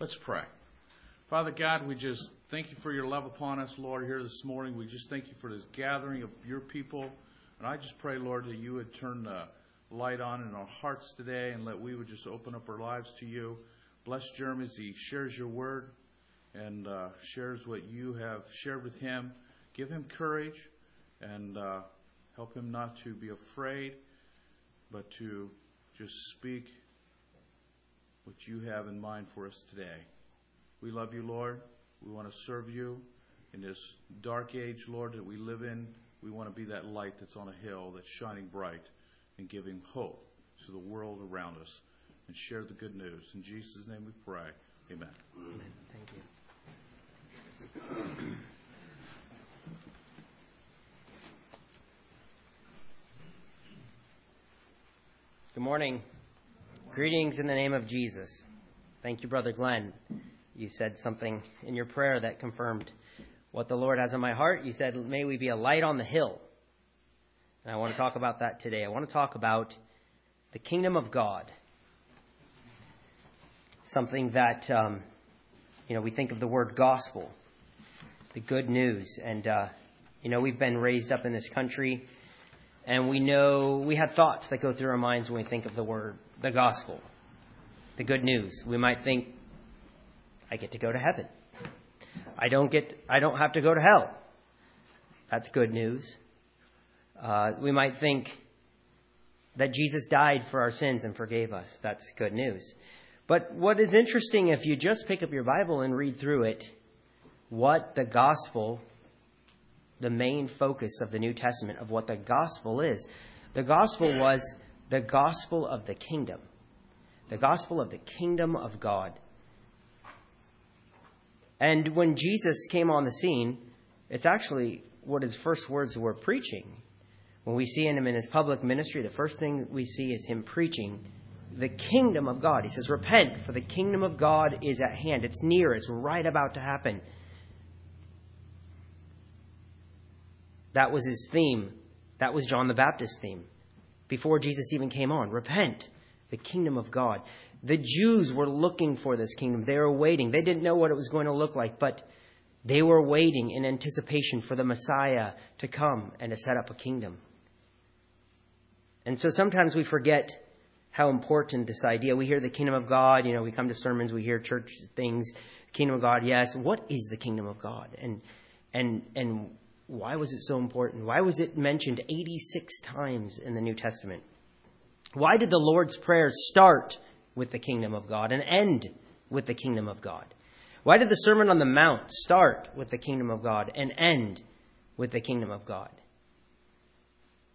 Let's pray. Father God, we just thank you for your love upon us, Lord, here this morning. We just thank you for this gathering of your people. And I just pray, Lord, that you would turn the light on in our hearts today and let we would just open up our lives to you. Bless Jeremy as he shares your word and uh, shares what you have shared with him. Give him courage and uh, help him not to be afraid, but to just speak what you have in mind for us today. We love you, Lord. We want to serve you in this dark age, Lord, that we live in. We want to be that light that's on a hill that's shining bright and giving hope to the world around us and share the good news. In Jesus' name we pray. Amen. Amen. Thank you. Good morning. Greetings in the name of Jesus. Thank you, Brother Glenn. You said something in your prayer that confirmed what the Lord has in my heart. You said, May we be a light on the hill. And I want to talk about that today. I want to talk about the kingdom of God. Something that, um, you know, we think of the word gospel, the good news. And, uh, you know, we've been raised up in this country, and we know we have thoughts that go through our minds when we think of the word, the gospel, the good news. We might think, I get to go to heaven. I don't get, I don't have to go to hell. That's good news. Uh, we might think that Jesus died for our sins and forgave us. That's good news. But what is interesting, if you just pick up your Bible and read through it, what the gospel, the main focus of the New Testament, of what the gospel is, the gospel was the gospel of the kingdom, the gospel of the kingdom of God. And when Jesus came on the scene, it's actually what his first words were preaching. When we see him in his public ministry, the first thing we see is him preaching the kingdom of God. He says, Repent, for the kingdom of God is at hand. It's near, it's right about to happen. That was his theme. That was John the Baptist's theme. Before Jesus even came on, repent, the kingdom of God. The Jews were looking for this kingdom. They were waiting. They didn't know what it was going to look like, but they were waiting in anticipation for the Messiah to come and to set up a kingdom. And so sometimes we forget how important this idea. We hear the kingdom of God, you know, we come to sermons, we hear church things, kingdom of God, yes. What is the kingdom of God? And and and why was it so important? Why was it mentioned 86 times in the New Testament? Why did the Lord's Prayer start with the kingdom of God and end with the kingdom of God? Why did the Sermon on the Mount start with the kingdom of God and end with the kingdom of God?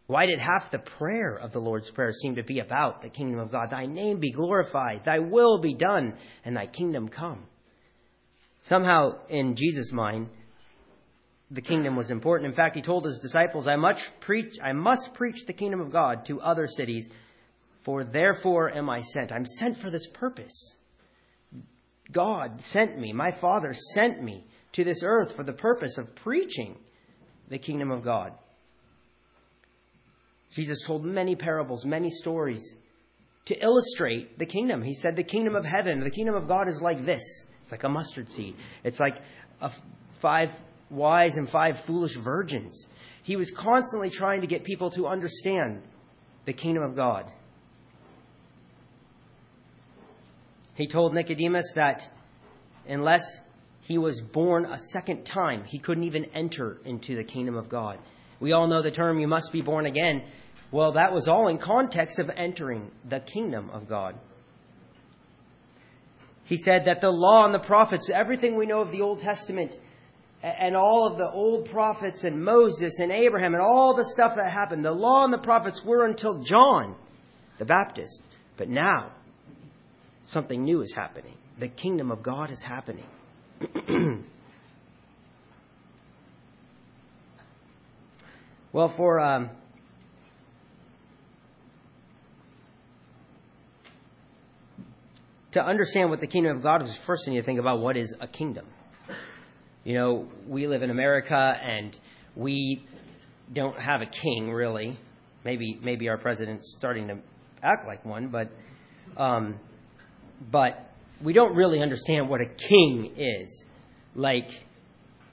Why did half the prayer of the Lord's Prayer seem to be about the kingdom of God? Thy name be glorified, thy will be done, and thy kingdom come. Somehow, in Jesus' mind, the kingdom was important. In fact, he told his disciples, I must preach, I must preach the kingdom of God to other cities for therefore am I sent. I'm sent for this purpose. God sent me. My Father sent me to this earth for the purpose of preaching the kingdom of God. Jesus told many parables, many stories to illustrate the kingdom. He said, The kingdom of heaven, the kingdom of God is like this. It's like a mustard seed. It's like a five wise and five foolish virgins. He was constantly trying to get people to understand the kingdom of God. He told Nicodemus that unless he was born a second time, he couldn't even enter into the kingdom of God. We all know the term, you must be born again. Well, that was all in context of entering the kingdom of God. He said that the law and the prophets, everything we know of the Old Testament, and all of the old prophets and Moses and Abraham and all the stuff that happened, the law and the prophets were until John the Baptist. But now, something new is happening. The kingdom of God is happening. well, for um, to understand what the kingdom of God is, first thing you think about what is a kingdom. You know, we live in America and we don't have a king really. Maybe maybe our president's starting to act like one, but um, but we don't really understand what a king is. Like,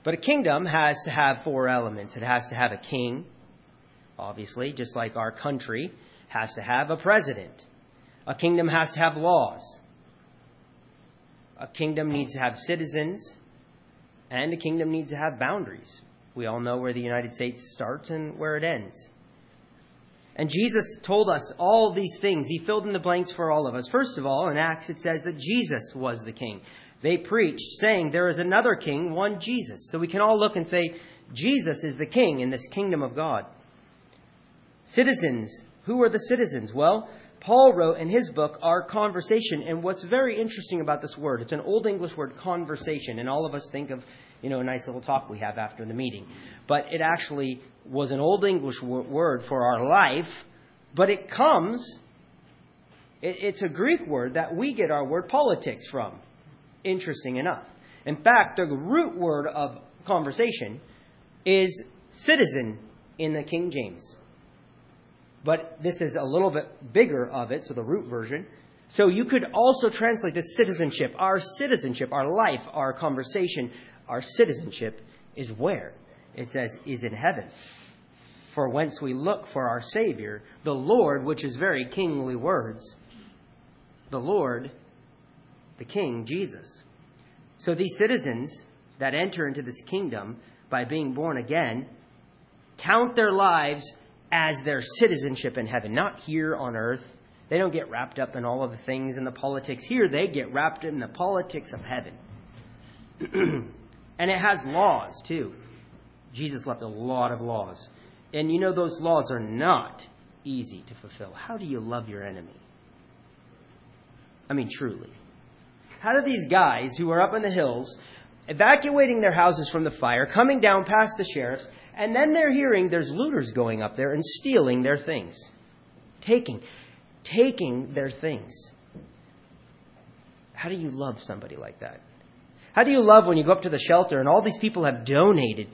but a kingdom has to have four elements. It has to have a king, obviously, just like our country has to have a president. A kingdom has to have laws. A kingdom needs to have citizens, and a kingdom needs to have boundaries. We all know where the United States starts and where it ends. And Jesus told us all these things. He filled in the blanks for all of us. First of all, in Acts, it says that Jesus was the king. They preached, saying, There is another king, one Jesus. So we can all look and say, Jesus is the king in this kingdom of God. Citizens. Who are the citizens? Well, Paul wrote in his book, Our Conversation. And what's very interesting about this word, it's an Old English word, conversation. And all of us think of, you know, a nice little talk we have after the meeting. But it actually was an Old English word for our life, but it comes, it's a Greek word that we get our word politics from. Interesting enough. In fact, the root word of conversation is citizen in the King James. But this is a little bit bigger of it, so the root version. So you could also translate this citizenship. Our citizenship, our life, our conversation, our citizenship is where? It says, is in heaven. For whence we look for our Savior, the Lord, which is very kingly words, the Lord, the King, Jesus. So these citizens that enter into this kingdom by being born again count their lives as their citizenship in heaven, not here on earth. They don't get wrapped up in all of the things in the politics here. They get wrapped in the politics of heaven. and it has laws, too. Jesus left a lot of laws. And you know, those laws are not easy to fulfill. How do you love your enemy? I mean, truly. How do these guys who are up in the hills, evacuating their houses from the fire, coming down past the sheriffs, and then they're hearing there's looters going up there and stealing their things? Taking, taking their things. How do you love somebody like that? How do you love when you go up to the shelter and all these people have donated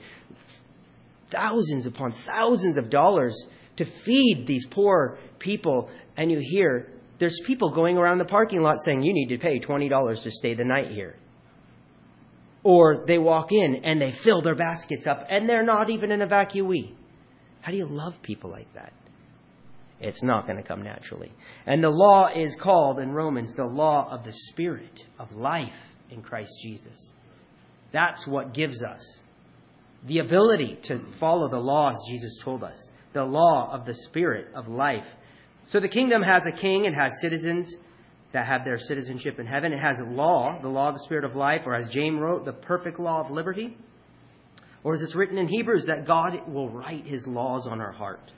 thousands upon thousands of dollars to feed these poor people, and you hear there's people going around the parking lot saying, You need to pay $20 to stay the night here. Or they walk in and they fill their baskets up and they're not even an evacuee. How do you love people like that? It's not going to come naturally. And the law is called in Romans the law of the Spirit of life in Christ Jesus. That's what gives us the ability to follow the laws Jesus told us, the law of the Spirit of life. So the kingdom has a king, and has citizens that have their citizenship in heaven. It has law, the law of the Spirit of life, or as James wrote, the perfect law of liberty. Or as it's written in Hebrews, that God will write his laws on our heart.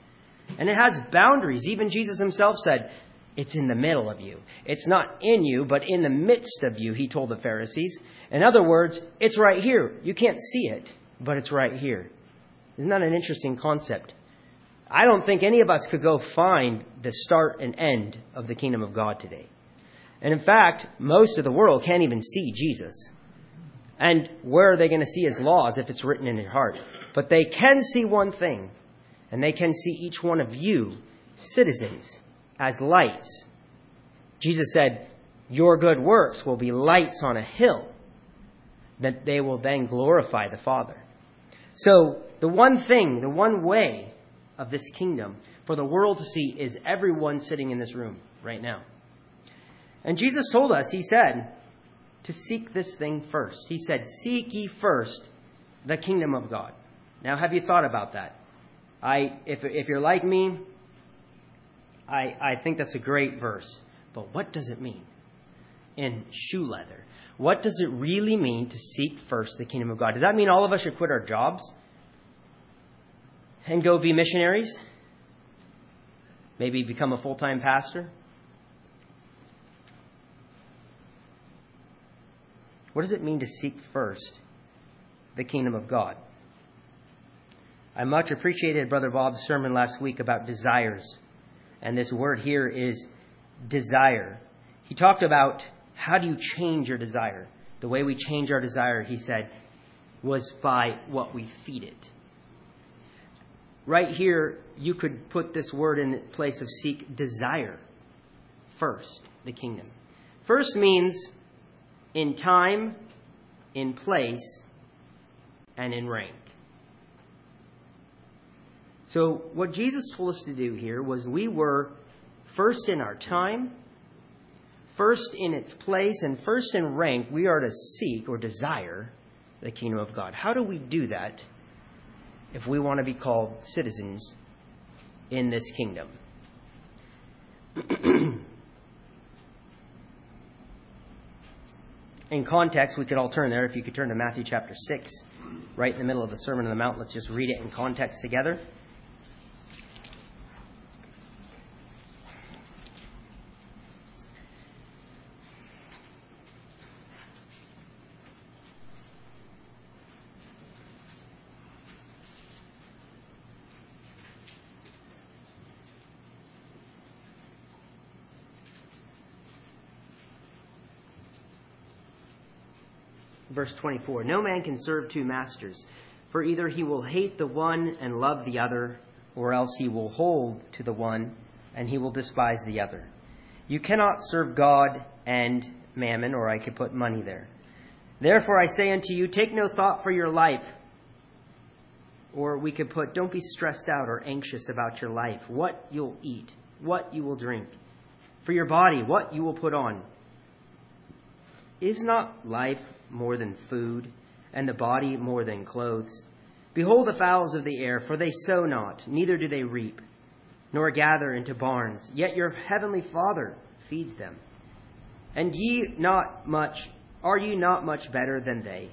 And it has boundaries. Even Jesus himself said, it's in the middle of you. It's not in you, but in the midst of you, he told the Pharisees. In other words, it's right here. You can't see it, but it's right here. Isn't that an interesting concept? I don't think any of us could go find the start and end of the kingdom of God today. And in fact, most of the world can't even see Jesus. And where are they going to see his laws if it's written in their heart? But they can see one thing, and they can see each one of you, citizens, as lights. Jesus said, Your good works will be lights on a hill, that they will then glorify the Father. So, the one thing, the one way of this kingdom for the world to see is everyone sitting in this room right now. And Jesus told us, He said, to seek this thing first. He said, Seek ye first the kingdom of God. Now, have you thought about that? I, if, if you're like me, I, I think that's a great verse. But what does it mean in shoe leather? What does it really mean to seek first the kingdom of God? Does that mean all of us should quit our jobs and go be missionaries? Maybe become a full time pastor? What does it mean to seek first the kingdom of God? I much appreciated Brother Bob's sermon last week about desires. And this word here is desire. He talked about how do you change your desire? The way we change our desire, he said, was by what we feed it. Right here, you could put this word in place of seek desire first, the kingdom. First means in time, in place, and in rank. So, what Jesus told us to do here was we were first in our time, first in its place, and first in rank, we are to seek or desire the kingdom of God. How do we do that if we want to be called citizens in this kingdom? in context, we could all turn there. If you could turn to Matthew chapter 6, right in the middle of the Sermon on the Mount, let's just read it in context together. Verse 24 No man can serve two masters, for either he will hate the one and love the other, or else he will hold to the one and he will despise the other. You cannot serve God and mammon, or I could put money there. Therefore I say unto you, take no thought for your life. Or we could put, don't be stressed out or anxious about your life, what you'll eat, what you will drink. For your body, what you will put on. Is not life more than food, and the body more than clothes? Behold the fowls of the air, for they sow not, neither do they reap, nor gather into barns, yet your heavenly Father feeds them. And ye not much are ye not much better than they?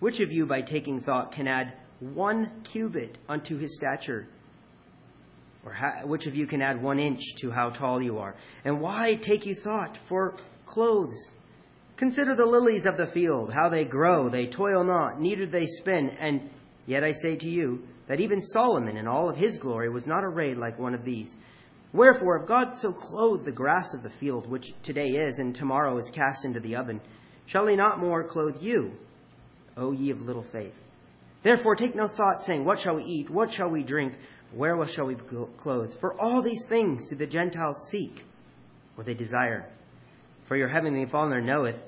Which of you by taking thought can add one cubit unto his stature? Or how, which of you can add one inch to how tall you are? And why take you thought for clothes? Consider the lilies of the field, how they grow, they toil not, neither do they spin. And yet I say to you that even Solomon in all of his glory was not arrayed like one of these. Wherefore, if God so clothe the grass of the field, which today is and tomorrow is cast into the oven, shall he not more clothe you, O ye of little faith? Therefore, take no thought, saying, What shall we eat? What shall we drink? Wherewith shall we be clothed? For all these things do the Gentiles seek, or they desire. For your heavenly Father knoweth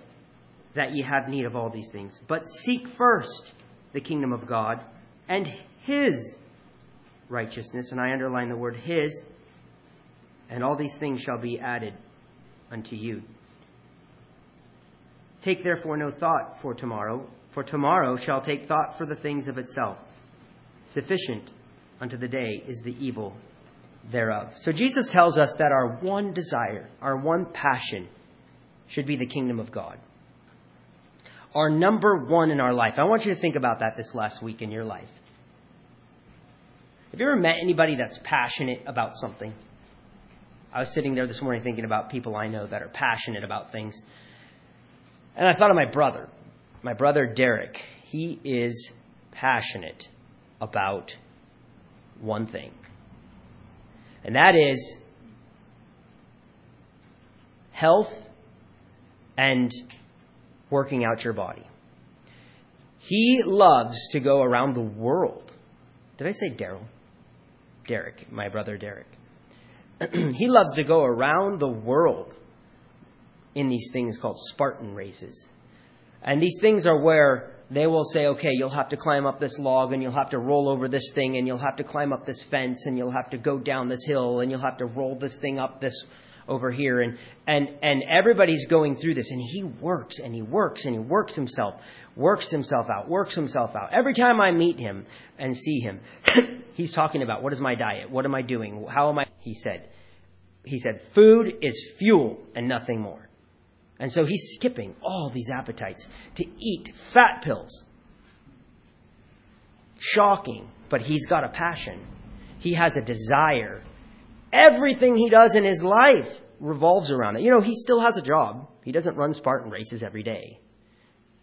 that ye have need of all these things. But seek first the kingdom of God and his righteousness, and I underline the word his, and all these things shall be added unto you. Take therefore no thought for tomorrow, for tomorrow shall take thought for the things of itself. Sufficient unto the day is the evil thereof. So Jesus tells us that our one desire, our one passion, should be the kingdom of God. Our number one in our life. I want you to think about that this last week in your life. Have you ever met anybody that's passionate about something? I was sitting there this morning thinking about people I know that are passionate about things. And I thought of my brother, my brother Derek. He is passionate about one thing, and that is health and working out your body. He loves to go around the world. Did I say Daryl? Derek, my brother Derek. he loves to go around the world in these things called Spartan races. And these things are where they will say, okay, you'll have to climb up this log and you'll have to roll over this thing and you'll have to climb up this fence and you'll have to go down this hill and you'll have to roll this thing up this over here. And and and everybody's going through this and he works and he works and he works himself works himself out works himself out. Every time i meet him and see him he's talking about what is my diet? What am i doing? How am i? He said he said food is fuel and nothing more. And so he's skipping all these appetites to eat fat pills. Shocking but he's got a passion. He has a desire Everything he does in his life revolves around it. You know, he still has a job. He doesn't run Spartan races every day.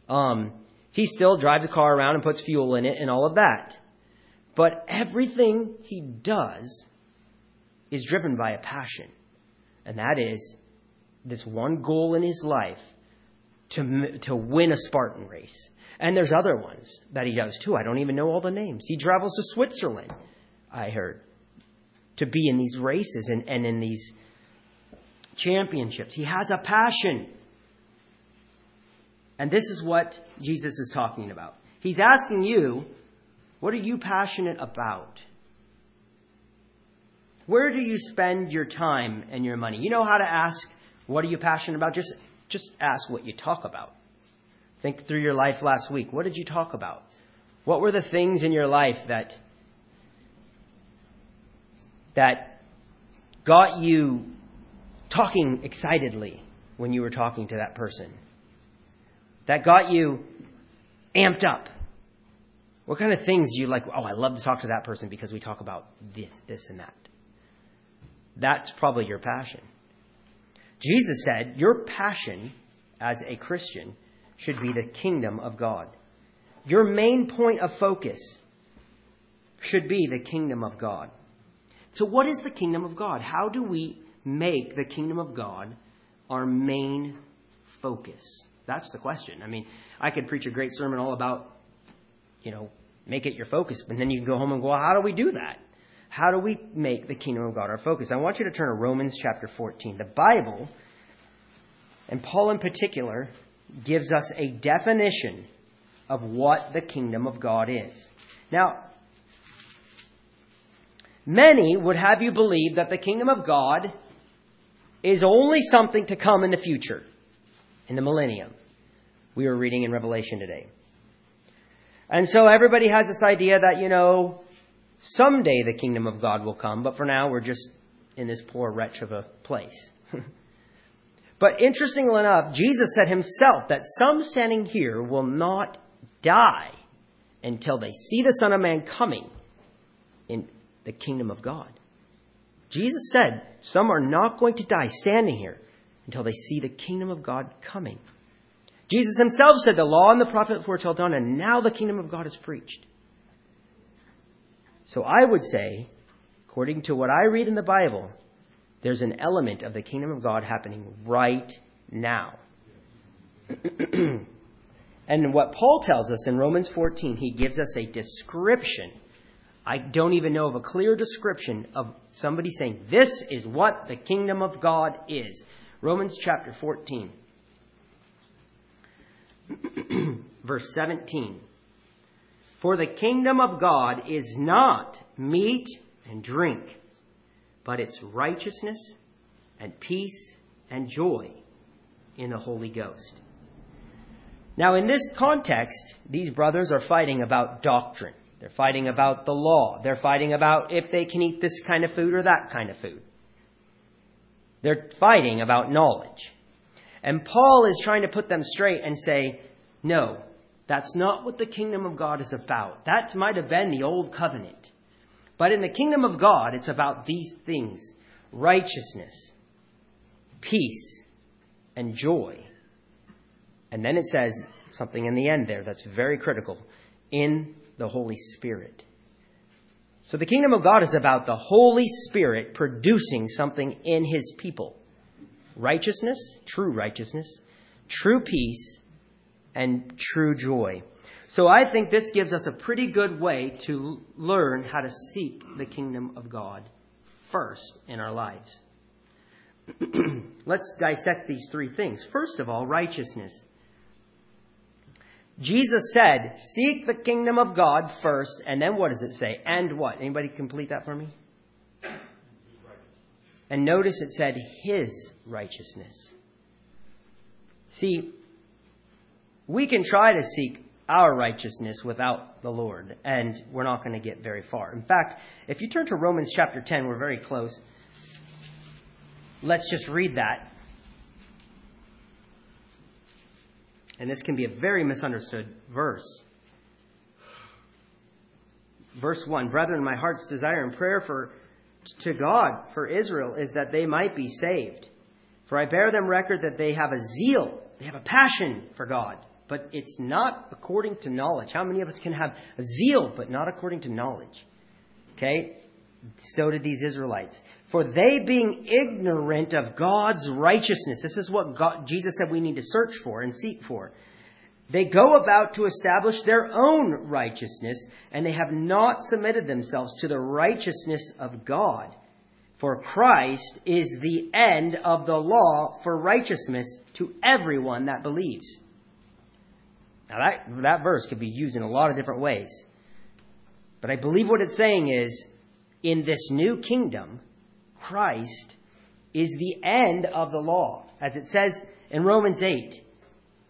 Um, he still drives a car around and puts fuel in it and all of that. But everything he does is driven by a passion. And that is this one goal in his life to, to win a Spartan race. And there's other ones that he does too. I don't even know all the names. He travels to Switzerland, I heard to be in these races and, and in these championships. He has a passion. And this is what Jesus is talking about. He's asking you, what are you passionate about? Where do you spend your time and your money? You know how to ask, what are you passionate about? Just, just ask what you talk about. Think through your life last week. What did you talk about? What were the things in your life that, that got you talking excitedly when you were talking to that person? That got you amped up? What kind of things do you like? Oh, I love to talk to that person because we talk about this, this, and that. That's probably your passion. Jesus said, Your passion as a Christian should be the kingdom of God. Your main point of focus should be the kingdom of God. So, what is the kingdom of God? How do we make the kingdom of God our main focus? That's the question. I mean, I could preach a great sermon all about, you know, make it your focus, but then you can go home and go, well, how do we do that? How do we make the kingdom of God our focus? I want you to turn to Romans chapter 14. The Bible, and Paul in particular, gives us a definition of what the kingdom of God is. Now, many would have you believe that the kingdom of God is only something to come in the future, in the millennium. We were reading in Revelation today. And so everybody has this idea that, you know, Someday the kingdom of God will come, but for now we're just in this poor wretch of a place. but interestingly enough, Jesus said himself that some standing here will not die until they see the Son of Man coming in the kingdom of God. Jesus said some are not going to die standing here until they see the kingdom of God coming. Jesus himself said the law and the prophets were till done, and now the kingdom of God is preached. So I would say, according to what I read in the Bible, there's an element of the kingdom of God happening right now. and what Paul tells us in Romans 14, he gives us a description. I don't even know of a clear description of somebody saying, This is what the kingdom of God is. Romans chapter 14, verse 17. For the kingdom of God is not meat and drink, but it's righteousness and peace and joy in the Holy Ghost. Now, in this context, these brothers are fighting about doctrine. They're fighting about the law. They're fighting about if they can eat this kind of food or that kind of food. They're fighting about knowledge. And Paul is trying to put them straight and say, no, that's not what the kingdom of God is about. That might have been the old covenant. But in the kingdom of God, it's about these things righteousness, peace, and joy. And then it says something in the end there that's very critical in the Holy Spirit. So the kingdom of God is about the Holy Spirit producing something in his people righteousness, true righteousness, true peace, and true joy. So I think this gives us a pretty good way to learn how to seek the kingdom of God first in our lives. Let's dissect these three things. First of all, righteousness. Jesus said, Seek the kingdom of God first, and then what does it say? And what? Anybody complete that for me? And notice it said, His righteousness. See, we can try to seek our righteousness without the Lord, and we're not going to get very far. In fact, if you turn to Romans chapter 10, we're very close. Let's just read that. And this can be a very misunderstood verse. Verse 1 Brethren, my heart's desire and prayer for, to God for Israel is that they might be saved. For I bear them record that they have a zeal, they have a passion for God but it's not according to knowledge. How many of us can have a zeal, but not according to knowledge? Okay? So did these Israelites. For they being ignorant of God's righteousness, this is what God, Jesus said we need to search for and seek for. They go about to establish their own righteousness, and they have not submitted themselves to the righteousness of God. For Christ is the end of the law for righteousness to everyone that believes. Now, that, that verse could be used in a lot of different ways. But I believe what it's saying is in this new kingdom, Christ is the end of the law. As it says in Romans 8,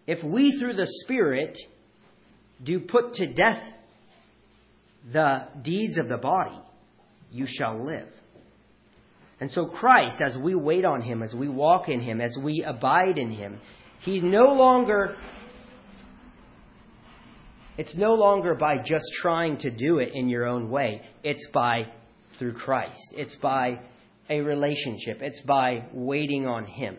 if we through the Spirit do put to death the deeds of the body, you shall live. And so Christ, as we wait on Him, as we walk in Him, as we abide in Him, He's no longer, it's no longer by just trying to do it in your own way. It's by, through Christ. It's by a relationship. It's by waiting on Him.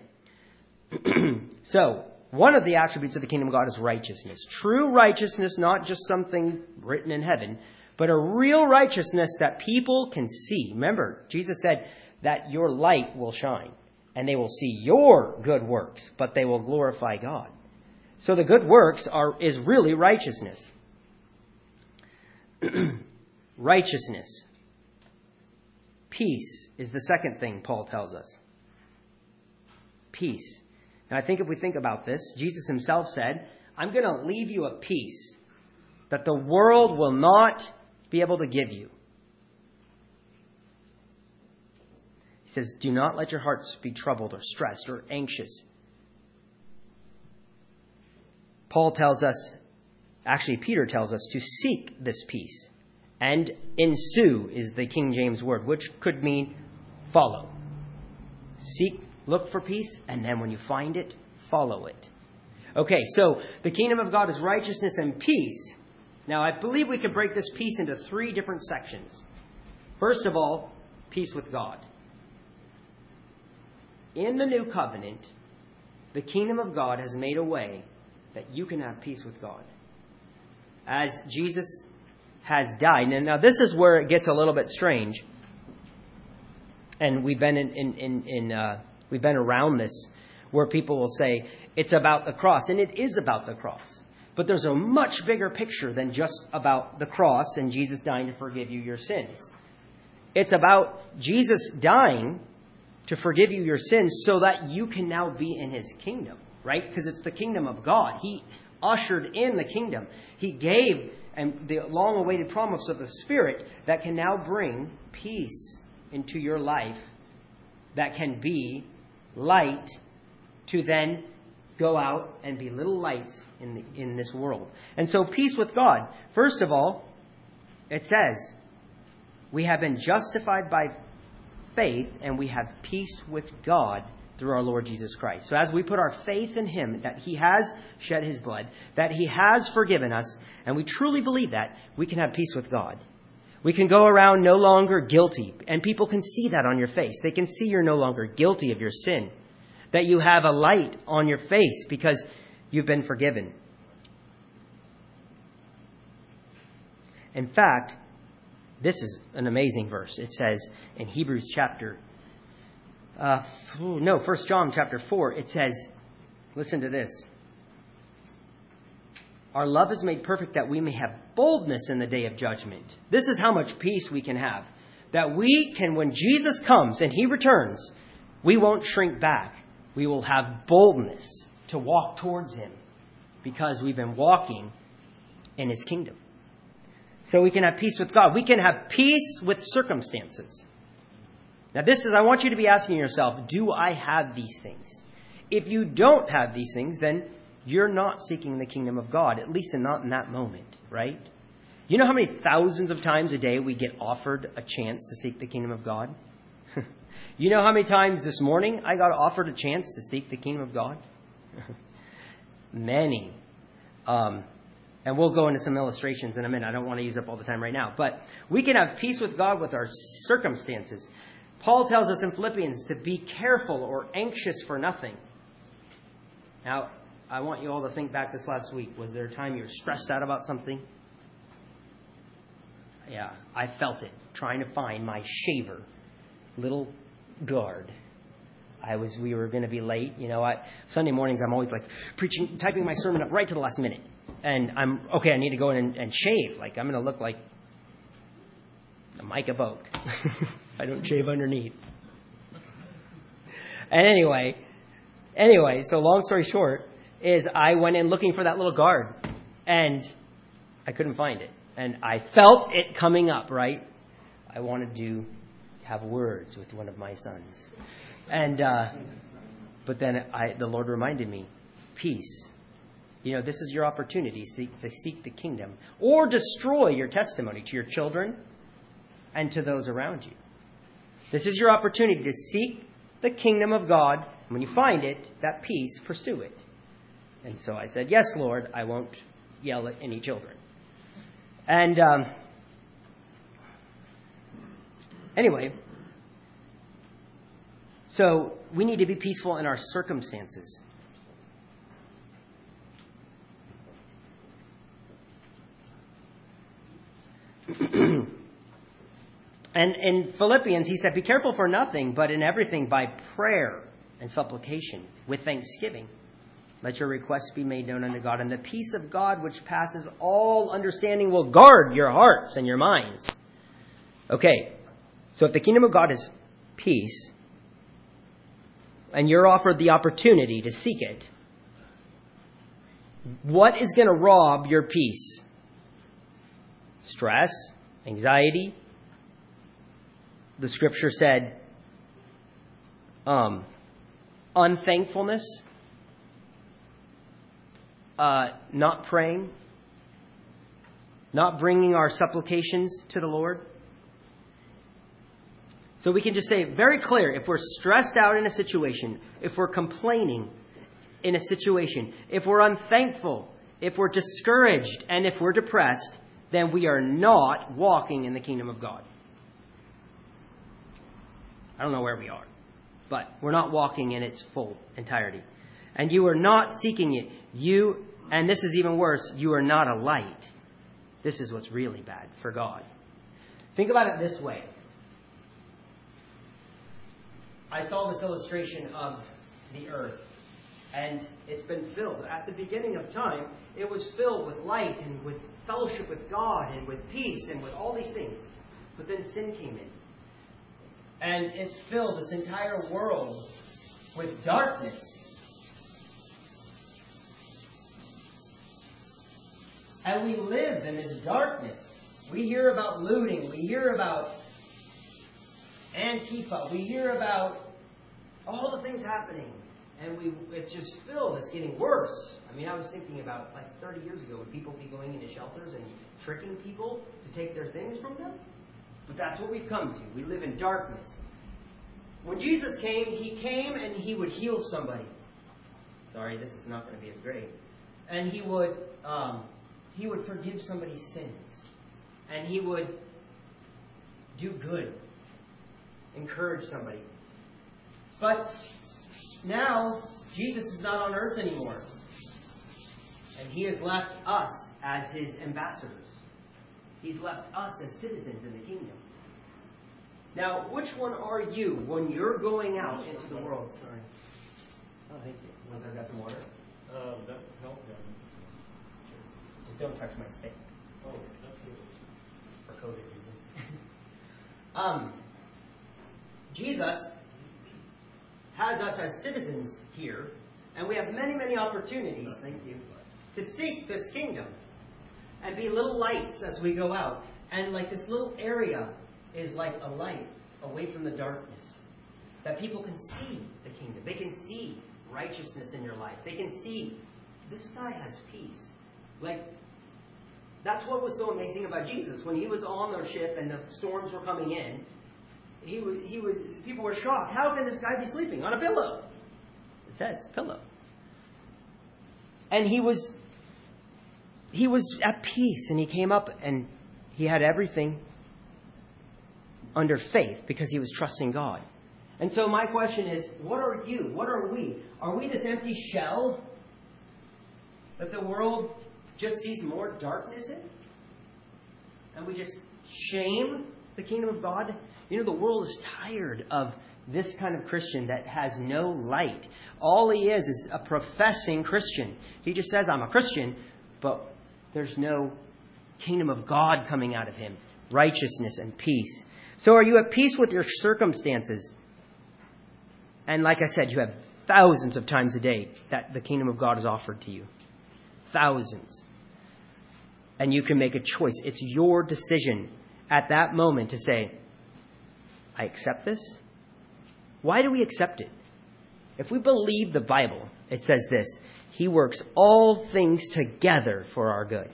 so, one of the attributes of the kingdom of God is righteousness. True righteousness, not just something written in heaven, but a real righteousness that people can see. Remember, Jesus said that your light will shine, and they will see your good works, but they will glorify God. So the good works are is really righteousness. righteousness. Peace is the second thing Paul tells us. Peace. And I think if we think about this, Jesus himself said, I'm going to leave you a peace that the world will not be able to give you. He says, Do not let your hearts be troubled or stressed or anxious. Paul tells us, actually, Peter tells us to seek this peace. And ensue is the King James word, which could mean follow. Seek, look for peace, and then when you find it, follow it. Okay, so the kingdom of God is righteousness and peace. Now, I believe we could break this peace into three different sections. First of all, peace with God. In the new covenant, the kingdom of God has made a way that you can have peace with God. As Jesus has died. And now, this is where it gets a little bit strange. And we've been in, in, in, in uh, we've been around this, where people will say it's about the cross, and it is about the cross. But there's a much bigger picture than just about the cross and Jesus dying to forgive you your sins. It's about Jesus dying to forgive you your sins so that you can now be in his kingdom, right? Because it's the kingdom of God. He ushered in the kingdom. He gave and the long awaited promise of the Spirit that can now bring peace into your life that can be light to then go out and be little lights in, the, in this world. And so, peace with God. First of all, it says, we have been justified by faith and we have peace with God through our Lord Jesus Christ. So as we put our faith in Him, that He has shed His blood, that He has forgiven us, and we truly believe that, we can have peace with God. We can go around no longer guilty, and people can see that on your face. They can see you're no longer guilty of your sin that you have a light on your face because you've been forgiven. In fact, this is an amazing verse. It says in Hebrews chapter, uh, no, First John chapter 4, it says, listen to this. Our love is made perfect that we may have boldness in the day of judgment. This is how much peace we can have. That we can, when Jesus comes and he returns, we won't shrink back we will have boldness to walk towards Him because we've been walking in His kingdom. So we can have peace with God. We can have peace with circumstances. Now, this is, I want you to be asking yourself, do I have these things? If you don't have these things, then you're not seeking the kingdom of God, at least not in that moment, right? You know how many thousands of times a day we get offered a chance to seek the kingdom of God? You know how many times this morning I got offered a chance to seek the kingdom of God? Many. Um, and we'll go into some illustrations in a minute. I don't want to use up all the time right now. But we can have peace with God with our circumstances. Paul tells us in Philippians to be careful or anxious for nothing. Now, I want you all to think back this last week. Was there a time you were stressed out about something? Yeah, I felt it trying to find my shaver. Little guard. I was, we were going to be late. You know, I, Sunday mornings I'm always like preaching, typing my sermon up right to the last minute. And I'm, okay, I need to go in and, and shave. Like, I'm going to look like a Micah Boat. I don't shave underneath. And anyway, anyway, so long story short is I went in looking for that little guard. And I couldn't find it. And I felt it coming up, right? I wanted to have words with one of my sons. And, uh, but then I, the Lord reminded me, peace. You know, this is your opportunity seek, to seek the kingdom or destroy your testimony to your children and to those around you. This is your opportunity to seek the kingdom of God. When you find it, that peace, pursue it. And so I said, Yes, Lord, I won't yell at any children. And um, anyway, so we need to be peaceful in our circumstances. and in Philippians, he said, Be careful for nothing, but in everything by prayer and supplication with thanksgiving. Let your requests be made known unto God, and the peace of God, which passes all understanding, will guard your hearts and your minds. Okay, so if the kingdom of God is peace, and you're offered the opportunity to seek it, what is going to rob your peace? Stress, anxiety. The scripture said, um, unthankfulness, uh, not praying, not bringing our supplications to the Lord. So we can just say very clear if we're stressed out in a situation, if we're complaining in a situation, if we're unthankful, if we're discouraged, and if we're depressed, then we are not walking in the kingdom of God. I don't know where we are, but we're not walking in its full entirety. And you are not seeking it. You, and this is even worse, you are not a light. This is what's really bad for God. Think about it this way. I saw this illustration of the earth, and it's been filled. At the beginning of time, it was filled with light and with fellowship with God and with peace and with all these things. But then sin came in. And it filled this entire world with darkness. And we live in this darkness. We hear about looting. We hear about Antifa. We hear about all the things happening. And we it's just filled. It's getting worse. I mean, I was thinking about like 30 years ago, would people be going into shelters and tricking people to take their things from them? But that's what we've come to. We live in darkness. When Jesus came, he came and he would heal somebody. Sorry, this is not going to be as great. And he would um, he would forgive somebody's sins, and he would do good, encourage somebody. But now, Jesus is not on earth anymore. And he has left us as his ambassadors. He's left us as citizens in the kingdom. Now, which one are you when you're going out into the world? Sorry. Oh, thank you. Was I got some water? Um, that help, yeah. Just don't touch my stick Oh, absolutely. for COVID reasons. um, Jesus has us as citizens here, and we have many, many opportunities, thank you, to seek this kingdom and be little lights as we go out. And like this little area is like a light away from the darkness. That people can see the kingdom. They can see righteousness in your life. They can see this guy has peace. Like, that's what was so amazing about Jesus. When he was on the ship and the storms were coming in, he was, he was, people were shocked. How can this guy be sleeping on a pillow? It says pillow. And he was, he was at peace, and he came up and he had everything under faith because he was trusting God. And so my question is, what are you? What are we? Are we this empty shell that the world just sees more darkness in? And we just shame the kingdom of God? You know, the world is tired of this kind of Christian that has no light. All he is is a professing Christian. He just says, I'm a Christian, but there's no kingdom of God coming out of him righteousness and peace. So, are you at peace with your circumstances? And like I said, you have thousands of times a day that the kingdom of God is offered to you. Thousands. and you can make a choice. It's your decision at that moment to say, I accept this. Why do we accept it? If we believe the Bible, it says this He works all things together for our good.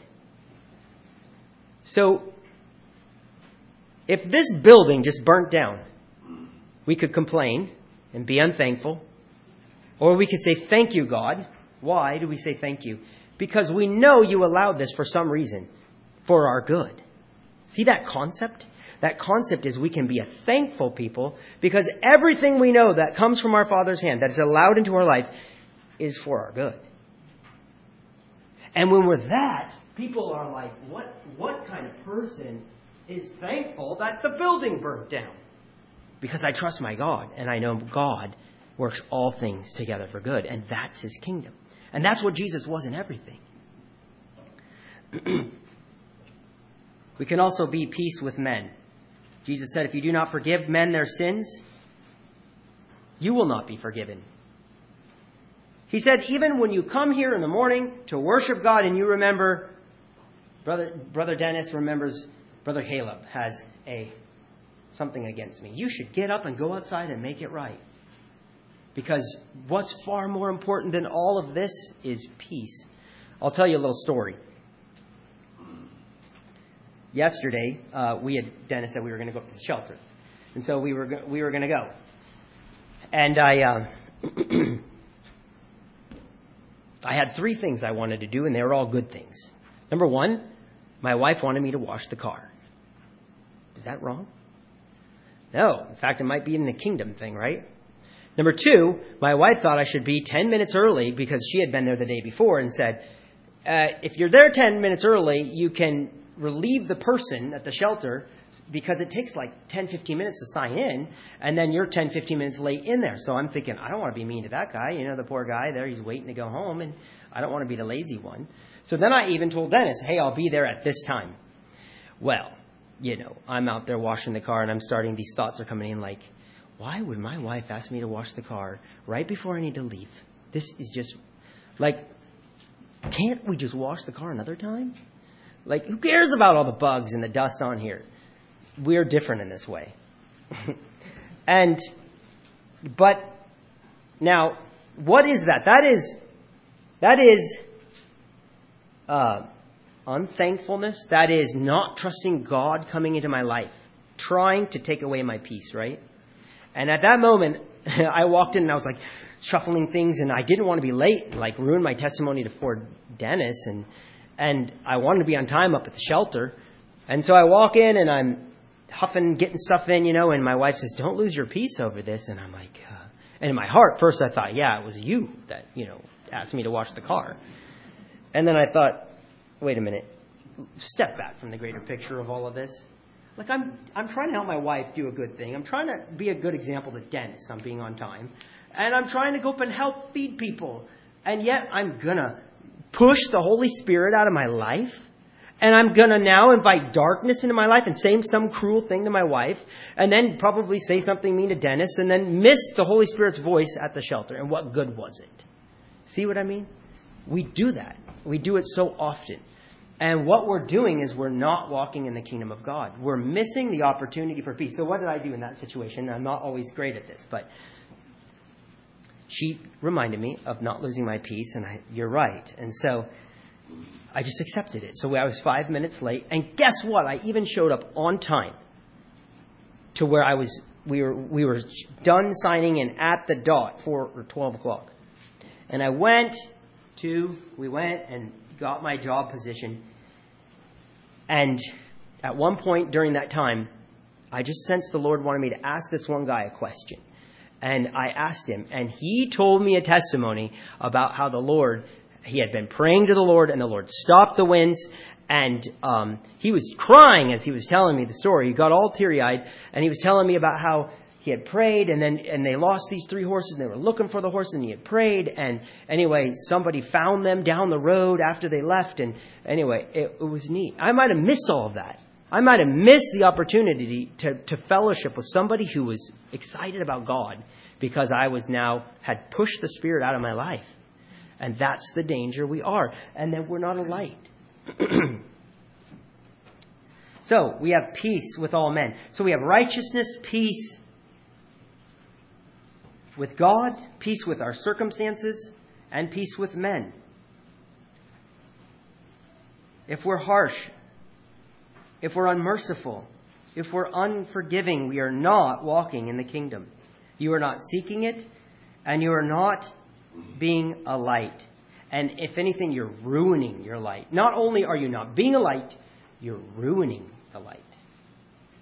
So, if this building just burnt down, we could complain and be unthankful, or we could say, Thank you, God. Why do we say thank you? Because we know you allowed this for some reason, for our good. See that concept? That concept is we can be a thankful people because everything we know that comes from our Father's hand, that is allowed into our life, is for our good. And when we're that, people are like, what, what kind of person is thankful that the building burnt down? Because I trust my God, and I know God works all things together for good, and that's his kingdom. And that's what Jesus was in everything. we can also be peace with men. Jesus said, If you do not forgive men their sins, you will not be forgiven. He said, Even when you come here in the morning to worship God and you remember, Brother, Brother Dennis remembers Brother Caleb has a something against me. You should get up and go outside and make it right. Because what's far more important than all of this is peace. I'll tell you a little story. Yesterday, uh, we had Dennis said we were going to go up to the shelter, and so we were we were going to go. And I uh, I had three things I wanted to do, and they were all good things. Number one, my wife wanted me to wash the car. Is that wrong? No. In fact, it might be in the kingdom thing, right? Number two, my wife thought I should be 10 minutes early because she had been there the day before and said, uh, if you're there 10 minutes early, you can relieve the person at the shelter because it takes like 10, 15 minutes to sign in, and then you're 10, 15 minutes late in there. So I'm thinking, I don't want to be mean to that guy. You know, the poor guy there, he's waiting to go home, and I don't want to be the lazy one. So then I even told Dennis, hey, I'll be there at this time. Well, you know, I'm out there washing the car, and I'm starting, these thoughts are coming in like, why would my wife ask me to wash the car right before I need to leave? This is just like, can't we just wash the car another time? Like, who cares about all the bugs and the dust on here? We're different in this way. and, but, now, what is that? That is, that is, uh, unthankfulness. That is not trusting God coming into my life, trying to take away my peace, right? And at that moment, I walked in and I was like shuffling things, and I didn't want to be late, like ruin my testimony to Ford Dennis, and and I wanted to be on time up at the shelter. And so I walk in and I'm huffing, getting stuff in, you know, and my wife says, "Don't lose your peace over this." And I'm like, uh, and in my heart, first I thought, "Yeah, it was you that you know asked me to wash the car," and then I thought, "Wait a minute, step back from the greater picture of all of this." Like I'm, I'm trying to help my wife do a good thing. I'm trying to be a good example to Dennis. I'm being on time, and I'm trying to go up and help feed people. And yet I'm gonna push the Holy Spirit out of my life, and I'm gonna now invite darkness into my life and say some cruel thing to my wife, and then probably say something mean to Dennis, and then miss the Holy Spirit's voice at the shelter. And what good was it? See what I mean? We do that. We do it so often. And what we're doing is we're not walking in the kingdom of God. We're missing the opportunity for peace. So, what did I do in that situation? I'm not always great at this, but she reminded me of not losing my peace, and I, you're right. And so I just accepted it. So I was five minutes late, and guess what? I even showed up on time to where I was. We were we were done signing in at the dot for or twelve o'clock, and I went to we went and got my job position. And at one point during that time, I just sensed the Lord wanted me to ask this one guy a question. And I asked him, and he told me a testimony about how the Lord, he had been praying to the Lord, and the Lord stopped the winds, and um, he was crying as he was telling me the story. He got all teary eyed, and he was telling me about how he had prayed and then and they lost these three horses and they were looking for the horse and he had prayed and anyway somebody found them down the road after they left and anyway it, it was neat. I might have missed all of that. I might have missed the opportunity to, to fellowship with somebody who was excited about god because i was now had pushed the spirit out of my life and that's the danger we are and that we're not a light So we have peace with all men. So we have righteousness, peace with God, peace with our circumstances, and peace with men. If we're harsh, if we're unmerciful, if we're unforgiving, we are not walking in the kingdom. You are not seeking it, and you are not being a light. And if anything, you're ruining your light. Not only are you not being a light, you're ruining the light.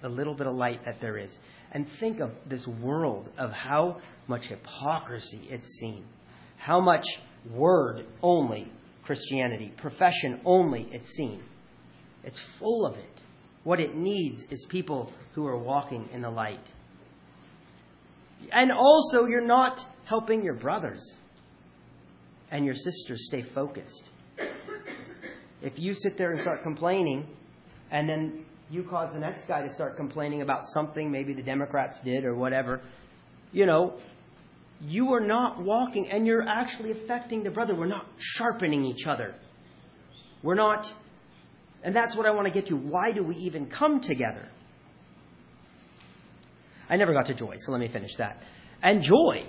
The little bit of light that there is. And think of this world of how much hypocrisy it's seen. How much word only Christianity, profession only it's seen. It's full of it. What it needs is people who are walking in the light. And also, you're not helping your brothers and your sisters stay focused. If you sit there and start complaining, and then you cause the next guy to start complaining about something maybe the Democrats did or whatever, you know, you are not walking and you're actually affecting the brother. We're not sharpening each other. We're not, and that's what I want to get to. Why do we even come together? I never got to joy, so let me finish that. And joy.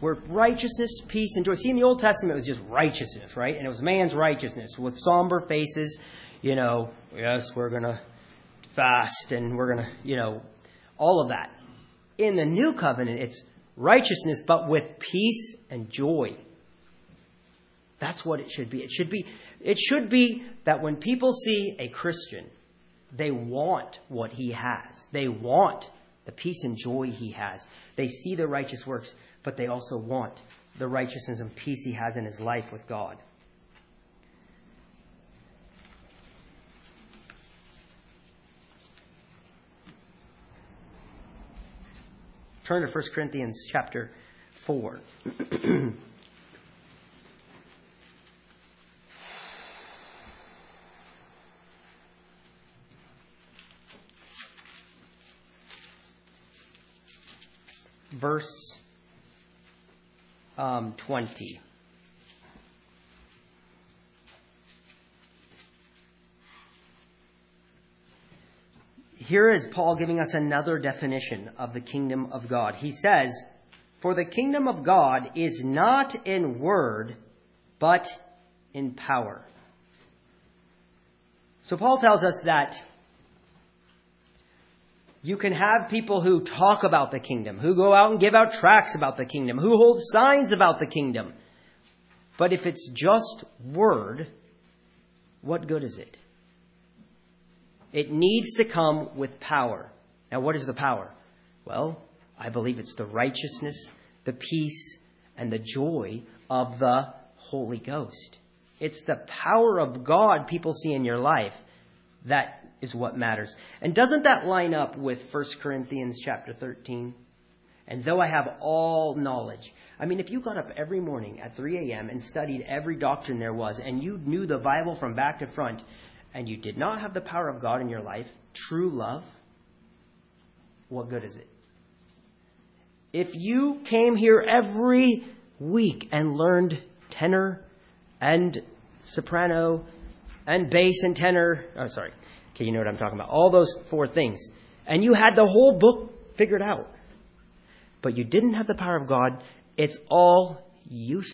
Where righteousness, peace, and joy. See, in the Old Testament, it was just righteousness, right? And it was man's righteousness with somber faces. You know, yes, we're going to fast and we're going to, you know, all of that. In the new covenant, it's righteousness, but with peace and joy. That's what it should be. It should be, it should be that when people see a Christian, they want what he has. They want the peace and joy he has. They see the righteous works, but they also want the righteousness and peace he has in his life with God. Turn to 1 Corinthians chapter 4. Verse Um, 20. Here is Paul giving us another definition of the kingdom of God. He says, For the kingdom of God is not in word, but in power. So Paul tells us that you can have people who talk about the kingdom, who go out and give out tracts about the kingdom, who hold signs about the kingdom. But if it's just word, what good is it? It needs to come with power. Now, what is the power? Well, I believe it's the righteousness, the peace, and the joy of the Holy Ghost. It's the power of God people see in your life that is what matters. And doesn't that line up with 1 Corinthians chapter 13? And though I have all knowledge, I mean, if you got up every morning at 3 a.m. and studied every doctrine there was, and you knew the Bible from back to front, and you did not have the power of God in your life, true love, what good is it? If you came here every week and learned tenor and soprano and bass and tenor, oh, sorry, okay, you know what I'm talking about, all those four things, and you had the whole book figured out, but you didn't have the power of God, it's all useless.